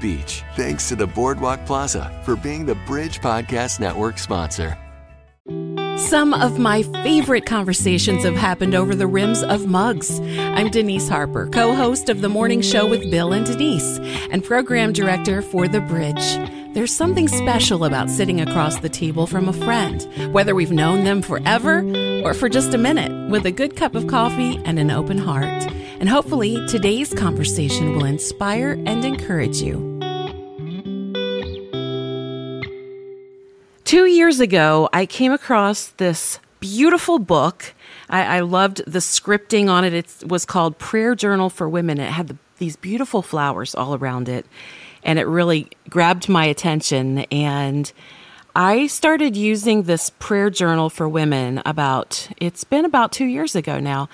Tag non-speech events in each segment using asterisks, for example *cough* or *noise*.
Beach. Thanks to the Boardwalk Plaza for being the Bridge Podcast Network sponsor. Some of my favorite conversations have happened over the rims of mugs. I'm Denise Harper, co host of The Morning Show with Bill and Denise, and program director for The Bridge. There's something special about sitting across the table from a friend, whether we've known them forever or for just a minute, with a good cup of coffee and an open heart. And hopefully, today's conversation will inspire and encourage you. Two years ago, I came across this beautiful book. I, I loved the scripting on it. It was called Prayer Journal for Women. It had the, these beautiful flowers all around it, and it really grabbed my attention. And I started using this prayer journal for women about, it's been about two years ago now.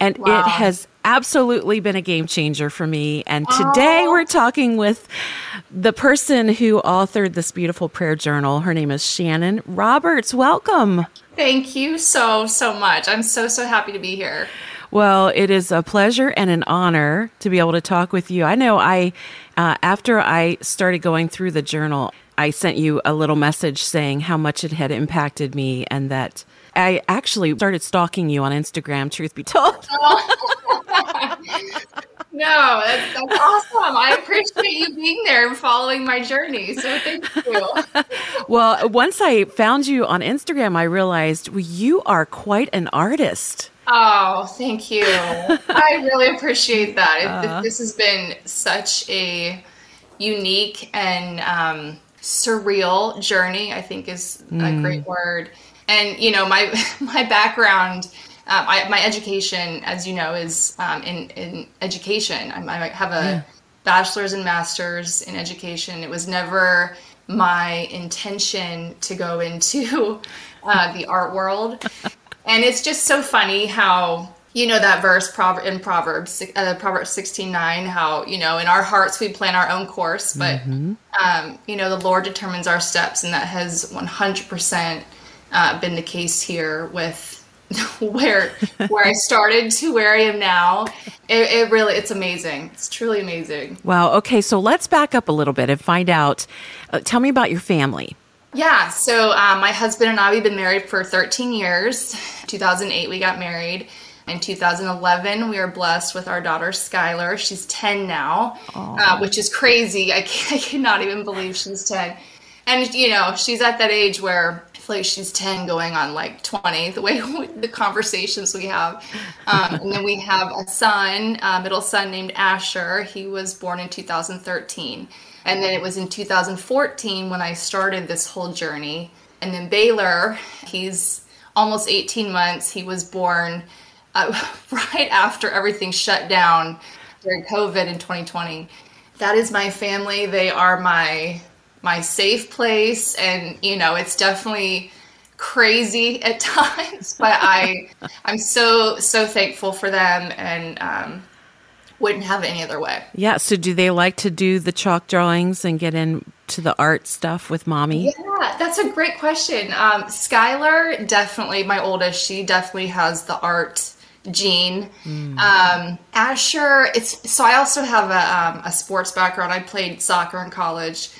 And wow. it has absolutely been a game changer for me. And today oh. we're talking with the person who authored this beautiful prayer journal. Her name is Shannon Roberts. Welcome. Thank you so, so much. I'm so, so happy to be here. Well, it is a pleasure and an honor to be able to talk with you. I know I, uh, after I started going through the journal, I sent you a little message saying how much it had impacted me and that I actually started stalking you on Instagram, truth be told. *laughs* no, that's, that's awesome. I appreciate you being there and following my journey. So thank you. *laughs* well, once I found you on Instagram, I realized well, you are quite an artist. Oh, thank you. *laughs* I really appreciate that. Uh, this has been such a unique and um, surreal journey, I think is mm. a great word and you know my *laughs* my background um, I, my education as you know is um, in, in education I, I have a yeah. bachelor's and master's in education it was never my intention to go into *laughs* uh, the art world and it's just so funny how you know that verse in proverbs uh, proverbs 16 9 how you know in our hearts we plan our own course but mm-hmm. um, you know the lord determines our steps and that has 100% uh, been the case here with *laughs* where where I started to where I am now. It, it, really it's amazing. It's truly amazing. Wow. Okay, so let's back up a little bit and find out. Uh, tell me about your family. Yeah. So um, my husband and I we've been married for 13 years. 2008 we got married. In 2011, we are blessed with our daughter Skylar. She's 10 now, uh, which is crazy. I, *laughs* I cannot even believe she's 10. And you know, she's at that age where like she's 10 going on like 20 the way we, *laughs* the conversations we have. Um, and then we have a son a middle son named asher. He was born in 2013 and then it was in 2014 when i started this whole journey. And then baylor he's almost 18 months. He was born uh, *laughs* right after everything shut down during covid in 2020 that is my family. They are my my safe place and you know it's definitely crazy *laughs* at times but i *laughs* i'm so so thankful for them and um, wouldn't have it any other way. Yeah so do they like to do the chalk drawings and get into the art stuff with mommy? Yeah that's a great question. Um, skylar definitely my oldest she definitely has the art gene. Mm. um, asher it's so i also have a, um, a sports background. I played soccer in college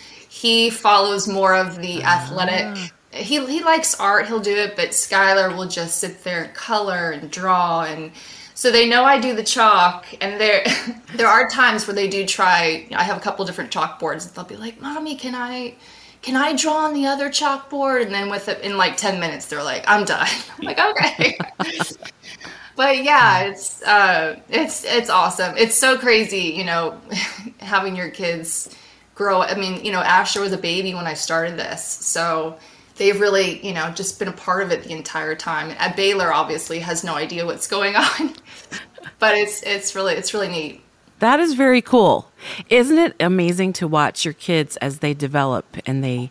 he follows more of the athletic. Ah. He he likes art. He'll do it, but Skylar will just sit there and color and draw and. So they know I do the chalk, and there *laughs* there are times where they do try. I have a couple different chalkboards, and they'll be like, "Mommy, can I can I draw on the other chalkboard?" And then with it in like ten minutes, they're like, "I'm done." *laughs* I'm like, "Okay." *laughs* but yeah, it's uh, it's it's awesome. It's so crazy, you know, having your kids grow. I mean, you know, Asher was a baby when I started this, so they've really, you know, just been a part of it the entire time. At Baylor, obviously, has no idea what's *laughs* going on, but it's it's really it's really neat. That is very cool. Isn't it amazing to watch your kids as they develop and they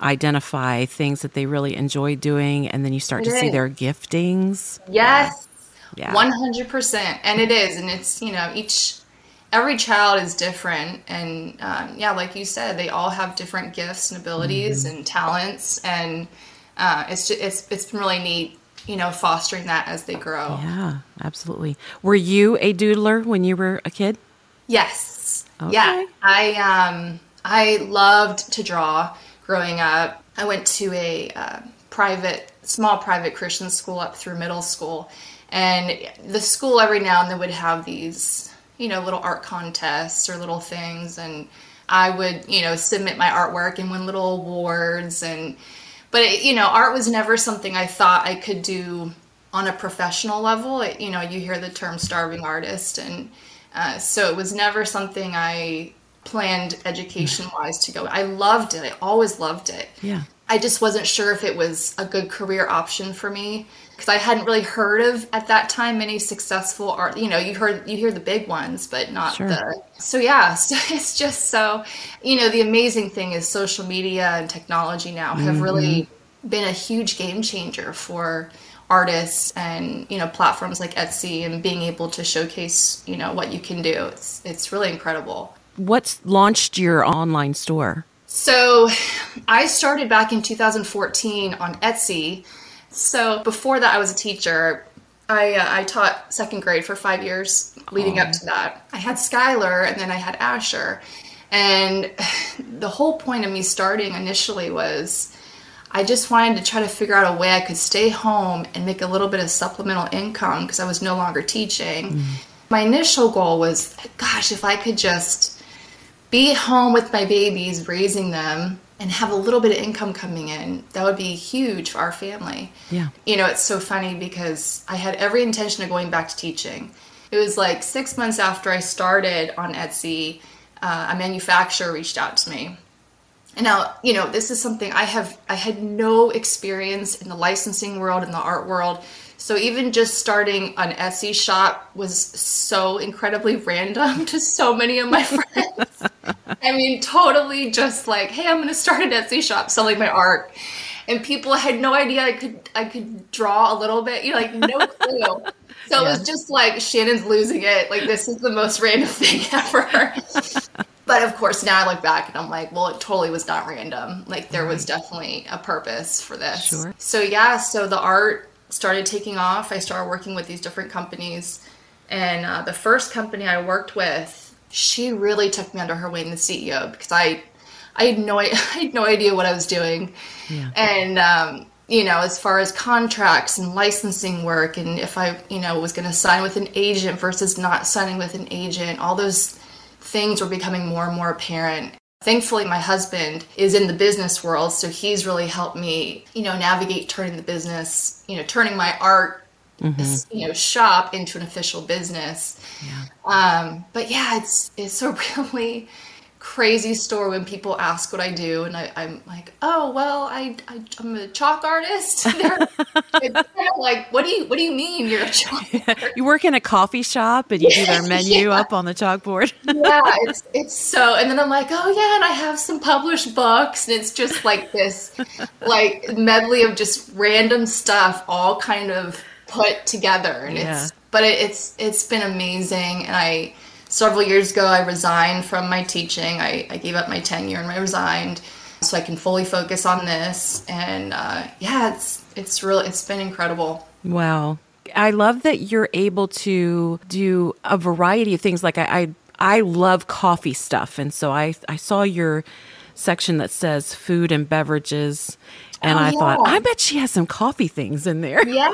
identify things that they really enjoy doing and then you start It to see their giftings? Yes. Yeah. One hundred percent, and it is, and it's you know each every child is different, and um, yeah, like you said, they all have different gifts and abilities Mm-hmm. and talents, and uh, it's just, it's it's been really neat, you know, fostering that as they grow. Yeah, absolutely. Were you a doodler when you were a kid? Yes. Okay. Yeah. I um I loved to draw growing up. I went to a uh, private, small private Christian school up through middle school, and the school every now and then would have these, you know, little art contests or little things, and I would, you know, submit my artwork and win little awards and. But it, you know, art was never something I thought I could do on a professional level. It, you know, you hear the term starving artist, and uh, so it was never something I planned education wise to go. I loved it. I always loved it. Yeah. I just wasn't sure if it was a good career option for me because I hadn't really heard of at that time many successful art. You know, you heard you hear the big ones, but not Sure. the. So yeah, *laughs* so it's just so you know the amazing thing is social media and technology now have mm-hmm. really been a huge game changer for artists and you know platforms like Etsy and being able to showcase you know what you can do. It's it's really incredible. What's launched your online store? So I started back in 2014 on Etsy. So before that, I was a teacher. I, uh, I taught second grade for five years leading up to that. I had Skylar and then I had Asher. And *sighs* the whole point of me starting initially was I just wanted to try to figure out a way I could stay home and make a little bit of supplemental income because I was no longer teaching. My initial goal was, gosh, if I could just be home with my babies, raising them, and have a little bit of income coming in, that would be huge for our family. Yeah. You know, it's so funny because I had every intention of going back to teaching. It was like six months after I started on Etsy, uh, a manufacturer reached out to me. And now, you know, this is something I have, I had no experience in the licensing world, in the art world. So even just starting an Etsy shop was so incredibly *laughs* random to so many of my *laughs* friends. I mean, totally just like, hey, I'm going to start an Etsy shop selling my art. And people had no idea I could I could draw a little bit, you know, like no *laughs* clue. So it was just like Shannon's losing it. Like this is the most random *laughs* thing ever. but of course, now I look back and I'm like, well, it totally was not random. Like there was definitely a purpose for this. Sure. So yeah, so the art started taking off. I started working with these different companies, and uh, the first company I worked with, she really took me under her wing, the CEO, because I, I had no, *laughs* I had no idea what I was doing, Yeah. and um, you know, as far as contracts and licensing work, and if I, you know, was going to sign with an agent versus not signing with an agent, all those things were becoming more and more apparent. Thankfully, my husband is in the business world, so he's really helped me, you know, navigate turning the business, you know, turning my art, you know, shop into an official business. Um, but yeah, it's it's a *laughs* really crazy story when people ask what I do, and I, I'm like, oh well, I, I I'm a chalk artist. *laughs* They're- it's kind like, what do you what do you mean you're a chalk *laughs* artist? You work in a coffee shop and you do their menu Yeah. up on the chalkboard. yeah, it's it's so. And then I'm like, oh yeah, and I have some published books, and it's just like this, like medley of just random stuff, all kind of put together, and Yeah. it's. But it, it's it's been amazing, and I several years ago I resigned from my teaching. I, I gave up my tenure and I resigned, so I can fully focus on this. And uh, yeah, it's it's real. It's been incredible. Wow. I love that you're able to do a variety of things. Like I, I, I love coffee stuff. And so I, I saw your section that says food and beverages. And Oh, I thought. I bet she has some coffee things in there. Yeah,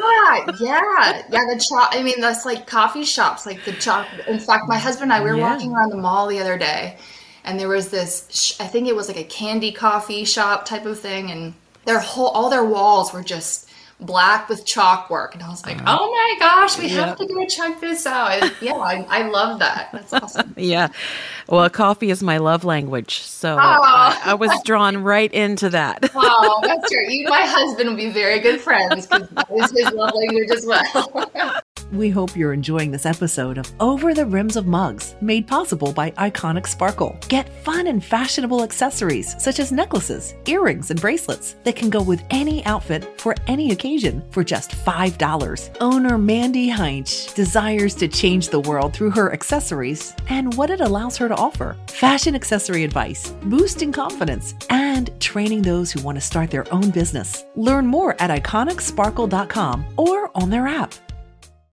yeah, yeah. The chop. I mean, that's like coffee shops, like the chop. In fact, my husband and I we were Yeah. walking around the mall the other day, and there was this. sh- I think it was like a candy coffee shop type of thing, and their whole all their walls were just black with chalk work, and I was like, uh-huh. oh my gosh, we have to go check this out. Yeah, I, I love that. That's *laughs* awesome. Yeah. Well, coffee is my love language. So Oh. I, ah. I was drawn right into that. *laughs* Oh, that's true. You, and my husband will be very good friends because that is his love language as well. *laughs* We hope you're enjoying this episode of Over the Rims of Mugs, made possible by Iconic Sparkle. Get fun and fashionable accessories such as necklaces, earrings, and bracelets that can go with any outfit for any occasion for just $5. Owner Mandy Heinch desires to change the world through her accessories and what it allows her to offer fashion accessory advice, boosting confidence, and training those who want to start their own business. Learn more at iconicsparkle.com or on their app.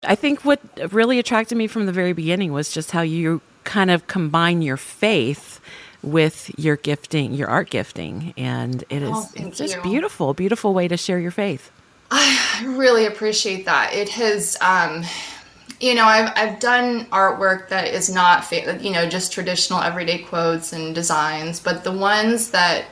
I think what really attracted me from the very beginning was just how you kind of combine your faith with your gifting, your art gifting, and it is Oh, it's just you. beautiful, beautiful way to share your faith. I really appreciate that. It has, um, you know, I've I've done artwork that is not, fa- you know, just traditional everyday quotes and designs, but the ones that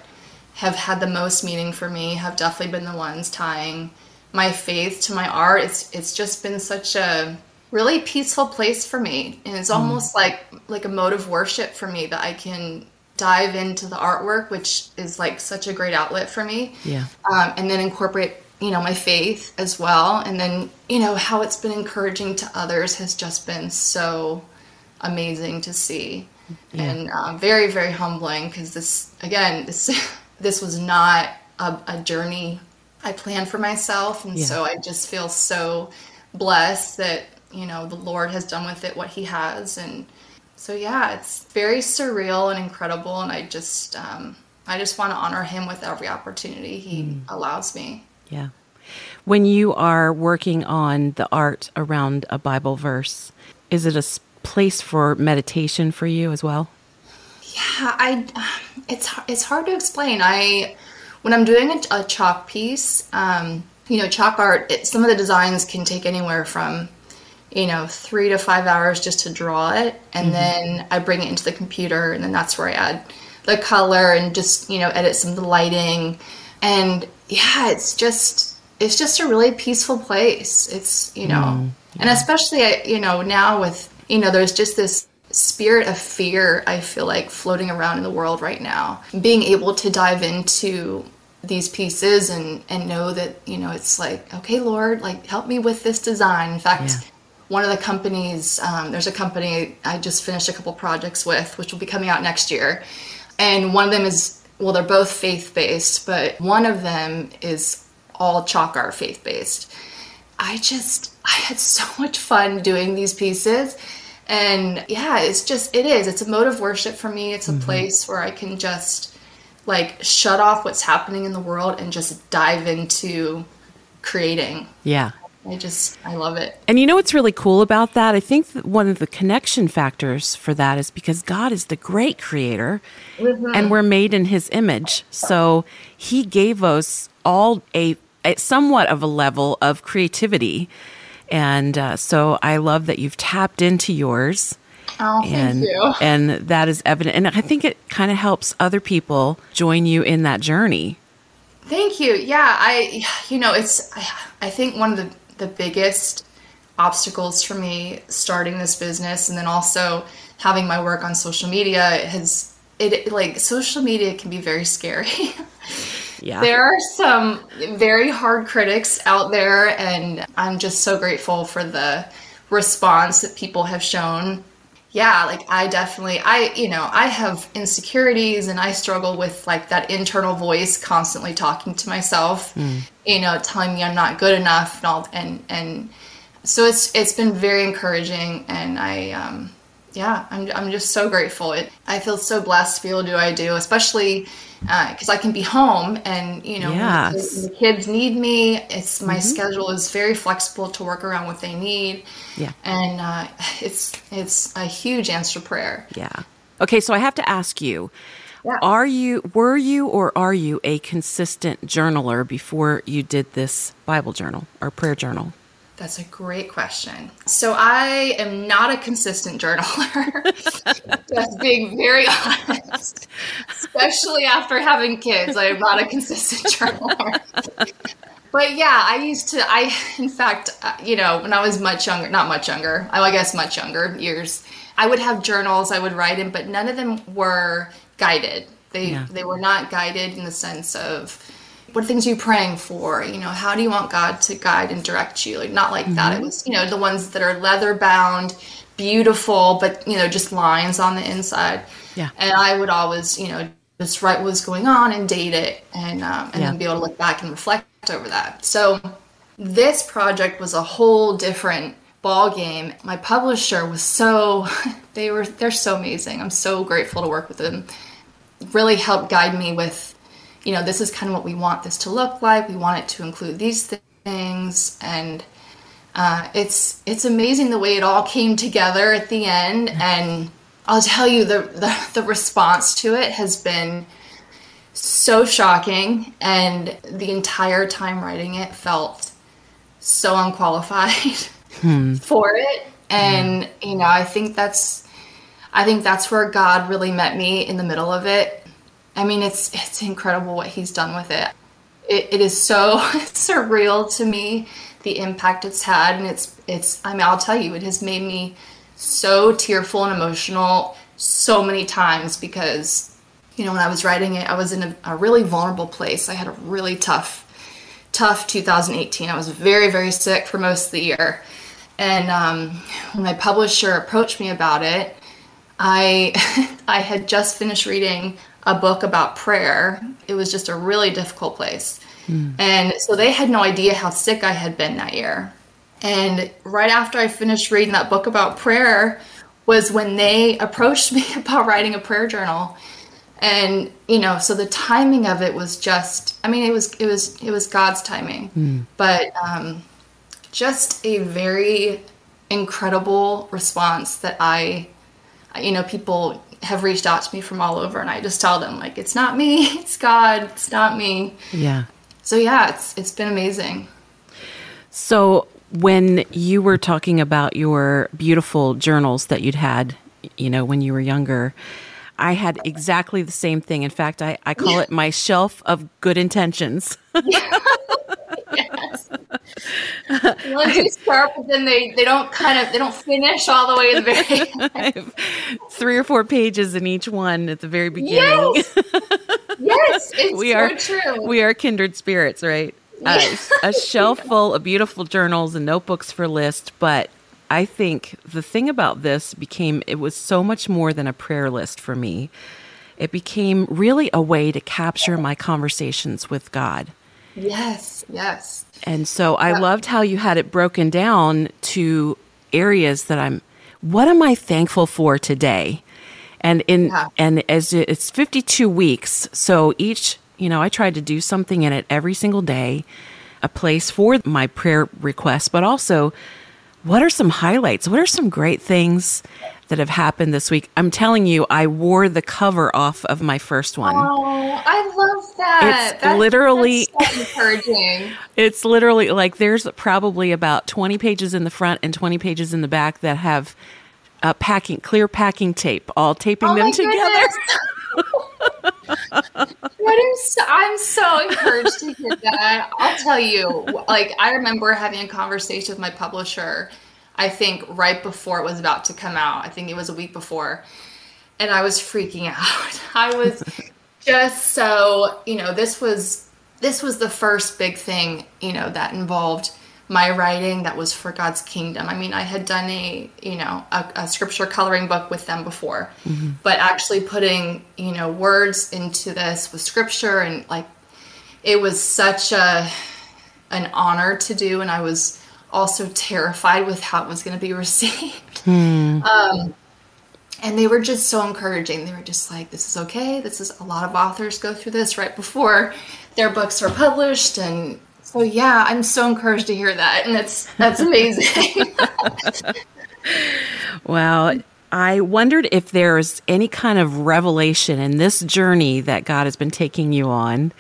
have had the most meaning for me have definitely been the ones tying my faith to my art. It's it's just been such a really peaceful place for me, and it's almost like like a mode of worship for me that I can dive into the artwork, which is like such a great outlet for me. Yeah. um, and then incorporate you know my faith as well. And then you know how it's been encouraging to others has just been so amazing to see. And um, very very humbling because this again this *laughs* this was not a, a journey i plan for myself and Yeah. so i just feel so blessed that you know the lord has done with it what he has and so yeah it's very surreal and incredible and i just um, i just want to honor him with every opportunity he allows me Yeah. When you are working on the art around a Bible verse, is it a place for meditation for you as well? Yeah, I it's it's hard to explain. I when I'm doing a, a chalk piece, um, you know, chalk art. It, some of the designs can take anywhere from you know three to five hours just to draw it, and then I bring it into the computer, and then that's where I add the color and just you know edit some of the lighting, and yeah, it's just it's just a really peaceful place. It's you know, and especially you know now with you know there's just this spirit of fear I feel like floating around in the world right now. Being able to dive into these pieces and and know that you know it's like okay Lord like help me with this design. In fact. Yeah. One of the companies, um, there's a company I just finished a couple projects with, which will be coming out next year. And one of them is, well, they're both faith based, but one of them is all chalk art faith based. I just, I had so much fun doing these pieces. And yeah, it's just, it is. It's a mode of worship for me. It's a place where I can just like shut off what's happening in the world and just dive into creating. Yeah. I just, I love it. And you know what's really cool about that? I think that one of the connection factors for that is because God is the great creator and we're made in his image. So he gave us all a, a somewhat of a level of creativity. And uh, so I love that you've tapped into yours. Oh, thank and you. and that is evident and i think it kind of helps other people join you in that journey Thank you. Yeah, I, you know, it's, I, I think one of the, the biggest obstacles for me starting this business and then also having my work on social media has, it like social media can be very scary. yeah *laughs* there are some very hard critics out there, and I'm just so grateful for the response that people have shown. Yeah, like I definitely, I, you know, I have insecurities and I struggle with like that internal voice constantly talking to myself, you know, telling me I'm not good enough and all, and, and so it's, it's been very encouraging and I, um, yeah, I'm, I'm just so grateful. It, I feel so blessed to be able to do what I do, especially because I can be home and, you know, when the kids- the kids need me. It's my schedule is very flexible to work around what they need. Yeah. And uh, *laughs* it's it's a huge answer prayer. yeah okay so i have to ask you Yeah. are you were you or are you a consistent journaler before you did this bible journal or prayer journal That's a great question. So I am not a consistent journaler. *laughs* Just being very honest. Especially after having kids, I am not a consistent *laughs* journaler. But yeah, I used to. I, in fact, uh, you know, when I was much younger, not much younger, I guess much younger years, I would have journals I would write in, but none of them were guided. They Yeah. they were not guided in the sense of, what things are you praying for? You know, how do you want God to guide and direct you? Like not like mm-hmm. that. It was, you know, the ones that are leather bound, beautiful, but you know, just lines on the inside. Yeah. And I would always, you know, just write what was going on and date it and um, and yeah. then be able to look back and reflect over that. So this project was a whole different ball game. My publisher was so *laughs* they were they're so amazing. I'm so grateful to work with them. Really helped guide me with, you know, this is kind of what we want this to look like. We want it to include these things, and uh, it's it's amazing the way it all came together at the end. And I'll tell you, the, the the response to it has been so shocking, and the entire time writing it felt so unqualified. hmm. *laughs* for it. And you know, I think that's I think that's where God really met me in the middle of it. I mean, it's it's incredible what He's done with it. It, it is so *laughs* surreal to me the impact it's had, and it's it's. I mean, I'll tell you, it has made me so tearful and emotional so many times because you know when I was writing it, I was in a, a really vulnerable place. I had a really tough tough 2018. I was very very sick for most of the year and um, when my publisher approached me about it, I *laughs* I had just finished reading a book about prayer. It was just a really difficult place. Mm. And so they had no idea how sick I had been that year. And right after I finished reading that book about prayer was when they approached *laughs* me about writing a prayer journal. And you know, so the timing of it was just I mean it was it was it was God's timing. Mm. But um just a very incredible response that I, you know, people have reached out to me from all over, and I just tell them like, it's not me, *laughs* it's God, it's not me. Yeah. So yeah, it's it's been amazing. So when you were talking about your beautiful journals that you'd had, you know, when you were younger, I had exactly the same thing. In fact, I, I call it my shelf of good intentions. *laughs* yes. *laughs* Ones you start, but then they, they don't kind of they don't finish all the way at the very *laughs* Three or four pages in each one at the very beginning. Yes, *laughs* yes we so are true. We are kindred spirits, right? Yes. Uh, a shelf full of beautiful journals and notebooks for list, but I think the thing about this became it was so much more than a prayer list for me. It became really a way to capture my conversations with God. Yes, yes. And so I loved how you had it broken down to areas that I'm what am I thankful for today? And in yeah. and as it's 52 weeks, so each, you know, I tried to do something in it every single day, a place for my prayer requests, but also what are some highlights? What are some great things that have happened this week? I'm telling you, I wore the cover off of my first one. Oh, I love that. It's that's, literally that's so encouraging. *laughs* it's literally like there's probably about 20 pages in the front and 20 pages in the back that have uh, packing clear packing tape, all taping oh them together. *laughs* I'm so, I'm so encouraged to hear that. I'll tell you, like I remember having a conversation with my publisher. I think right before it was about to come out. I think it was a week before, and I was freaking *laughs* out. I was *laughs* just so you know this was this was the first big thing you know that involved my writing that was for God's kingdom. I mean, I had done a, you know, a, a scripture coloring book with them before, mm-hmm. but actually putting, you know, words into this with scripture and like it was such a an honor to do and I was also terrified with how it was going to be *laughs* received. Mm. Um, and they were just so encouraging. They were just like, "This is okay. This is a lot of authors go through this right before their books are published, and so yeah, I'm so encouraged to hear that, and that's that's amazing. *laughs* wow. I wondered if there's any kind of revelation in this journey that God has been taking you on,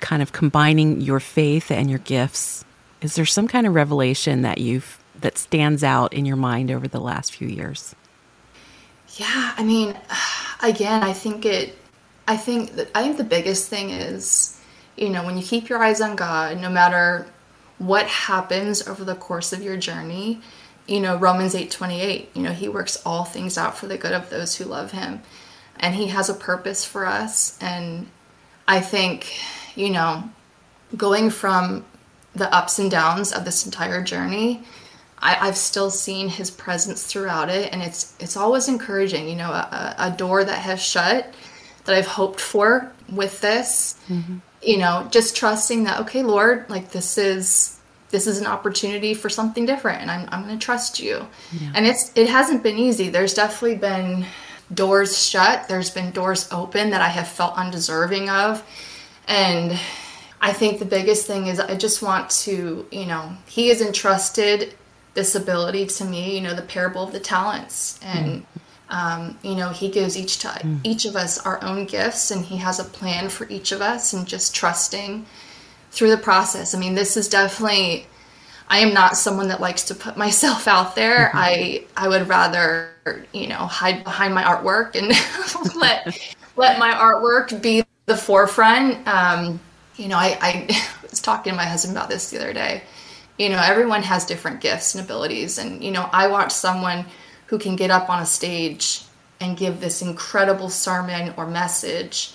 kind of combining your faith and your gifts. Is there some kind of revelation that you've that stands out in your mind over the last few years? Yeah, I mean, *sighs* again, I think it I think that I think the biggest thing is you know, when you keep your eyes on God, no matter what happens over the course of your journey, you know, Romans 8:28, you know, he works all things out for the good of those who love him. And he has a purpose for us and I think, you know, going from the ups and downs of this entire journey, I, have still seen his presence throughout it, and it's it's always encouraging. You know, a, a door that has shut that I've hoped for with this. Mm-hmm. You know, just trusting that okay, Lord, like this is this is an opportunity for something different, and I'm I'm going to trust you. Yeah. And it's it hasn't been easy. There's definitely been doors shut. There's been doors open that I have felt undeserving of, and I think the biggest thing is I just want to, you know, he has entrusted this ability to me, you know, the parable of the talents. And, mm. um, you know, he gives each, to, mm. each of us our own gifts and he has a plan for each of us and just trusting through the process. I mean, this is definitely, I am not someone that likes to put *laughs* myself out there. Mm-hmm. I, I would rather, you know, hide behind my artwork and *laughs* let, let my artwork be the forefront. Um, you know, I, I *laughs* was talking to my husband about this the other day. You know everyone has different gifts and abilities and you know i watch someone who can get up on a stage and give this incredible sermon or message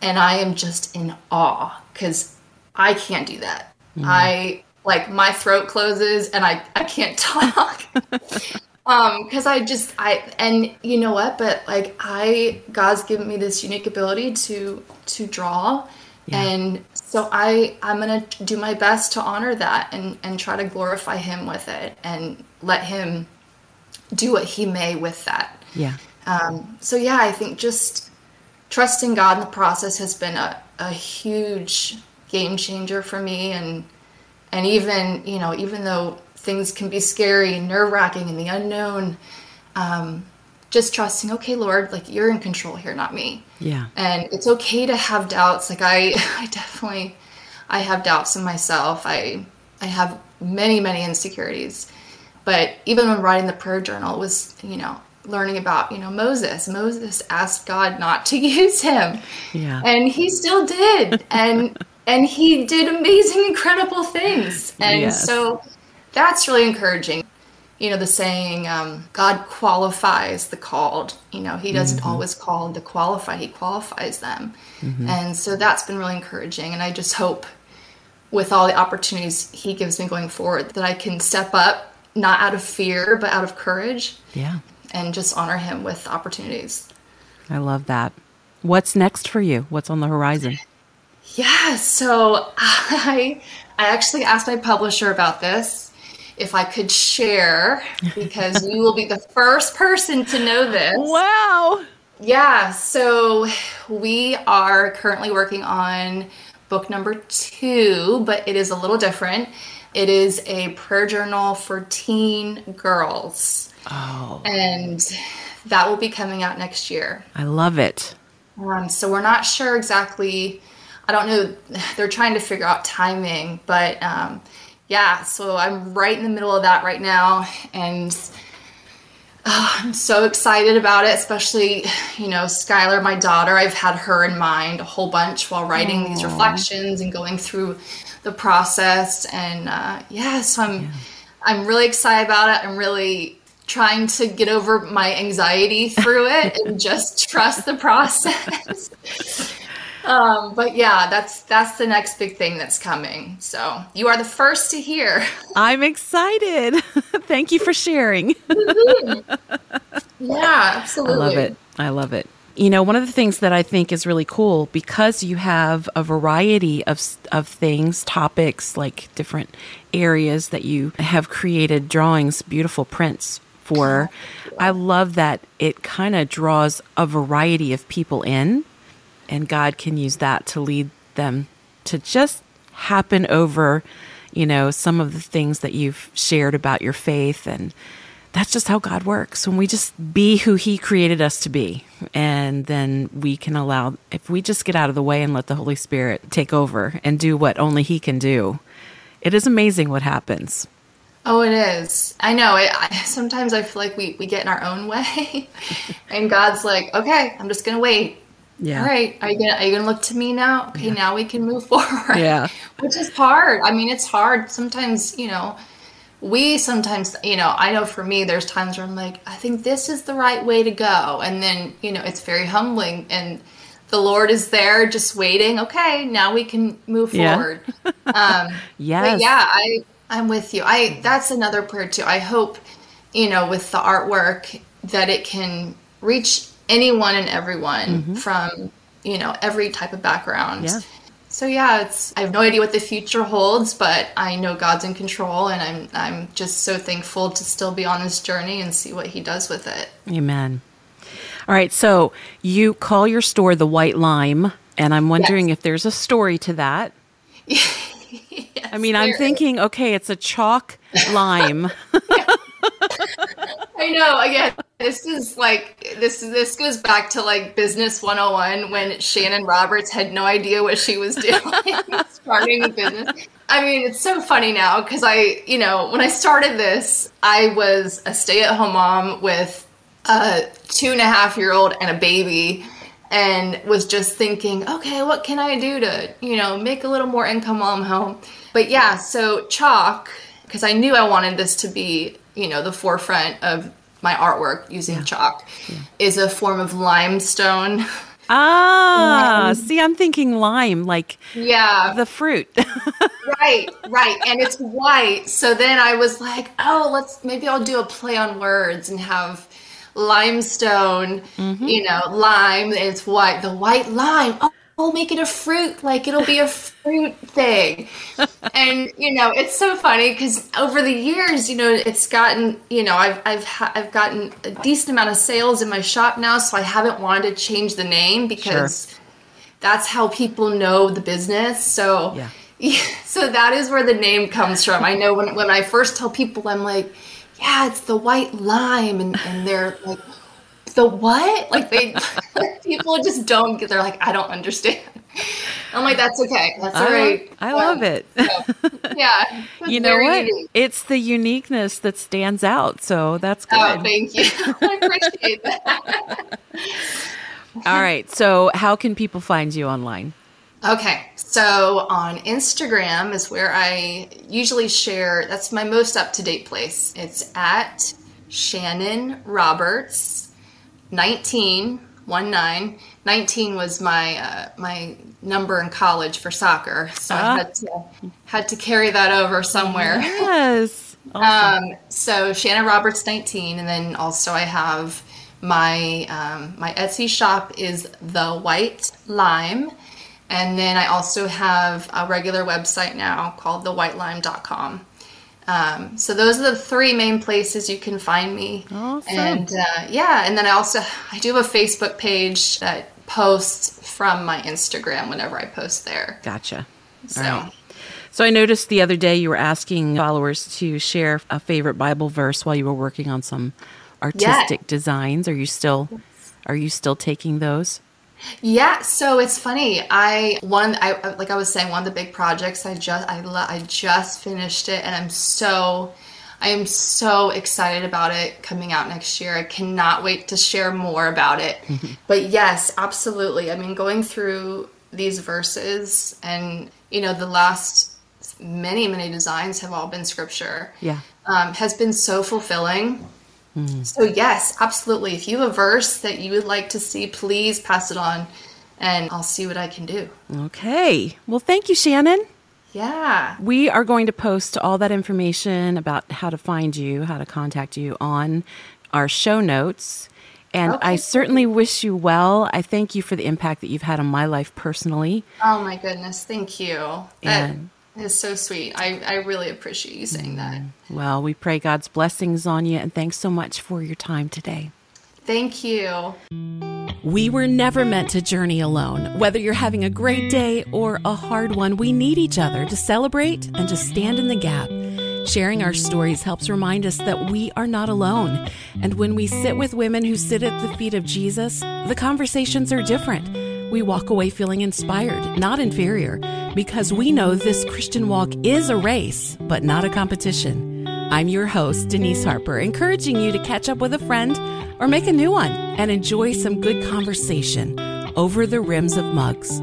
and i am just in awe because i can't do that. Mm. i like my throat closes and i i can't *laughs* talk. Um because i just i and you know what but like i god's given me this unique ability to to draw yeah. and so I I'm gonna do my best to honor that and and try to glorify Him with it and let Him do what He may with that. Yeah. Um, so yeah, I think just trusting God in the process has been a, a huge game changer for me and and even you know even though things can be scary and nerve wracking and the unknown um, just trusting, okay, Lord, like you're in control here, not me. Yeah. And it's okay to have doubts. Like I, *laughs* I definitely, I have doubts in myself. I, I have many, many insecurities. But even when writing the prayer journal was, you know, learning about, you know, Moses. Moses asked God not to *laughs* use him. Yeah. And he still did. and and he did amazing, incredible things. And yes. so that's really encouraging you know the saying um, god qualifies the called. You know he doesn't mm-hmm. always call the qualified he qualifies them. Mm-hmm. and so that's been really encouraging and i just hope with all the opportunities he gives me going forward that i can step up not out of fear but out of courage. Yeah. And just honor him with opportunities. I love that. What's next for you? What's on the horizon? Yeah so *laughs* i i actually asked my publisher about this if I could share because you will be the first person to know this. Wow. Yeah, so we are currently working on book number two, but it is a little different. It is a prayer journal for teen girls. Oh. And that will be coming out next year. I love it. Um, so we're not sure exactly. I don't know. They're trying to figure out timing, but um, yeah, so I'm right in the middle of that right now, and uh, I'm so excited about it. Especially, you know, Skylar, my daughter. I've had her in mind a whole bunch while writing Aww. these reflections and going through the process. And uh, yeah, so I'm yeah. I'm really excited about it. I'm really trying to get over my anxiety through it and *laughs* just trust the process. Um, but yeah, that's that's the next big thing that's coming. So you are the first to hear. *laughs* I'm excited. *laughs* Thank you for sharing. *laughs* yeah, absolutely. I love it. I love it. You know, one of the things that I think is really cool because you have a variety of of things, topics, like different areas that you have created drawings, beautiful prints for. I love that it kind of draws a variety of people in and God can use that to lead them to just happen over, you know, some of the things that you've shared about your faith and that's just how God works. When we just be who He created us to be, and then we can allow, if we just get out of the way and let the Holy Spirit take over and do what only He can do, it is amazing what happens. Oh, it is. I know. It, I, sometimes I feel like we, we get in our own *laughs* way, and God's like, okay, I'm just going to wait yeah. All right. Are you gonna are you gonna look to me now? Okay, yeah. now we can move *laughs* forward. Yeah. Which is hard. I mean, it's hard. Sometimes, you know, we sometimes, you know, I know for me, there's times where I'm like, I think this is the right way to go, and then, you know, it's very humbling and the Lord is there just waiting. Okay, now we can move Yeah. forward. *laughs* Um, Yes. yeah, I I'm with you. I that's another prayer too. I hope, you know, with the artwork that it can reach anyone and everyone mm-hmm. from, you know, every type of background. Yeah. So yeah, it's I have no idea what the future holds, but I know God's in control and I'm I'm just so thankful to still be on this journey and see what he does with it. Amen. All right, so you call your store the White Lime, and I'm wondering if there's a story to that. *laughs* I mean, I'm thinking, okay, it's a chalk lime. *laughs* I know. Again, this is like this. This goes back to like business 101 when Shannon Roberts had no idea what she was doing, *laughs* starting a business. I mean, it's so funny now because I, you know, when I started this, I was a stay-at-home mom with a two and a half year old and a baby. And was just thinking, okay, what can I do to, you know, make a little more income while I'm home? But yeah, so chalk, because I knew I wanted this to be, you know, the forefront of my artwork using chalk, is a form of limestone. *laughs* Ah, see, I'm thinking lime, like yeah, the fruit. *laughs* right, right. And it's white. So then I was like, oh, let's maybe I'll do a play on words and have limestone, you know, lime, and it's white. The white lime. Oh, we'll make it a fruit. Like it'll be a fruit thing. and you know, it's so funny because over the years, you know, it's gotten, you know, I've I've ha- I've gotten a decent amount of sales in my shop now, so I haven't wanted to change the name because that's how people know the business. So Yeah. yeah, *laughs* so that is where the name comes from. I know when when I first tell people, I'm like, yeah, it's the white lime, and and they're like, the what? Like they *laughs* people just don't get. They're like, I don't understand. I'm like, that's okay. That's all I, right. I love it. Yeah, *laughs* you know what? unique. It's the uniqueness that stands out. So that's oh, good. Oh, thank you. *laughs* I appreciate that. All right. So, how can people find you online? Okay, so on Instagram is where I usually share. That's my most up to date place. It's at Shannon Roberts, 19, 19. 19 was my uh, my number in college for soccer, so Ah. I had to had to carry that over somewhere. Yes. *laughs* Um, so Shannon Roberts 19, and then also I have my um, my Etsy shop is the White Lime, and then I also have a regular website now called thewhitelime.com. Um, so those are the three main places you can find me. Awesome. And uh, yeah, and then I also I do have a Facebook page that posts from my Instagram whenever I post there. Gotcha. So. Right. So I noticed the other day you were asking followers to share a favorite Bible verse while you were working on some artistic designs. Are you still are you still taking those? Yeah, so it's funny. I one I like I was saying one of the big projects I just I lo- I just finished it and I'm so I am so excited about it coming out next year. I cannot wait to share more about it. *laughs* But yes, absolutely. I mean, going through these verses and you know the last many many designs have all been scripture. Yeah. Um, has been so fulfilling. Mm. So yes, absolutely. If you have a verse that you would like to see, please pass it on, and I'll see what I can do. Okay. Well, thank you, Shannon. Yeah. We are going to post all that information about how to find you, how to contact you on our show notes. And I certainly wish you well. I thank you for the impact that you've had on my life personally. Oh my goodness. Thank you. That And- is so sweet. I, I really appreciate you saying that. Mm. Well, we pray God's blessings on you, and thanks so much for your time today. Thank you. We were never meant to journey alone. Whether you're having a great day or a hard one, we need each other to celebrate and to stand in the gap. Sharing our stories helps remind us that we are not alone. And when we sit with women who sit at the feet of Jesus, the conversations are different. We walk away feeling inspired, not inferior, because we know this Christian walk is a race, but not a competition. I'm your host, Denise Harper, encouraging you to catch up with a friend or make a new one and enjoy some good conversation over the rims of mugs.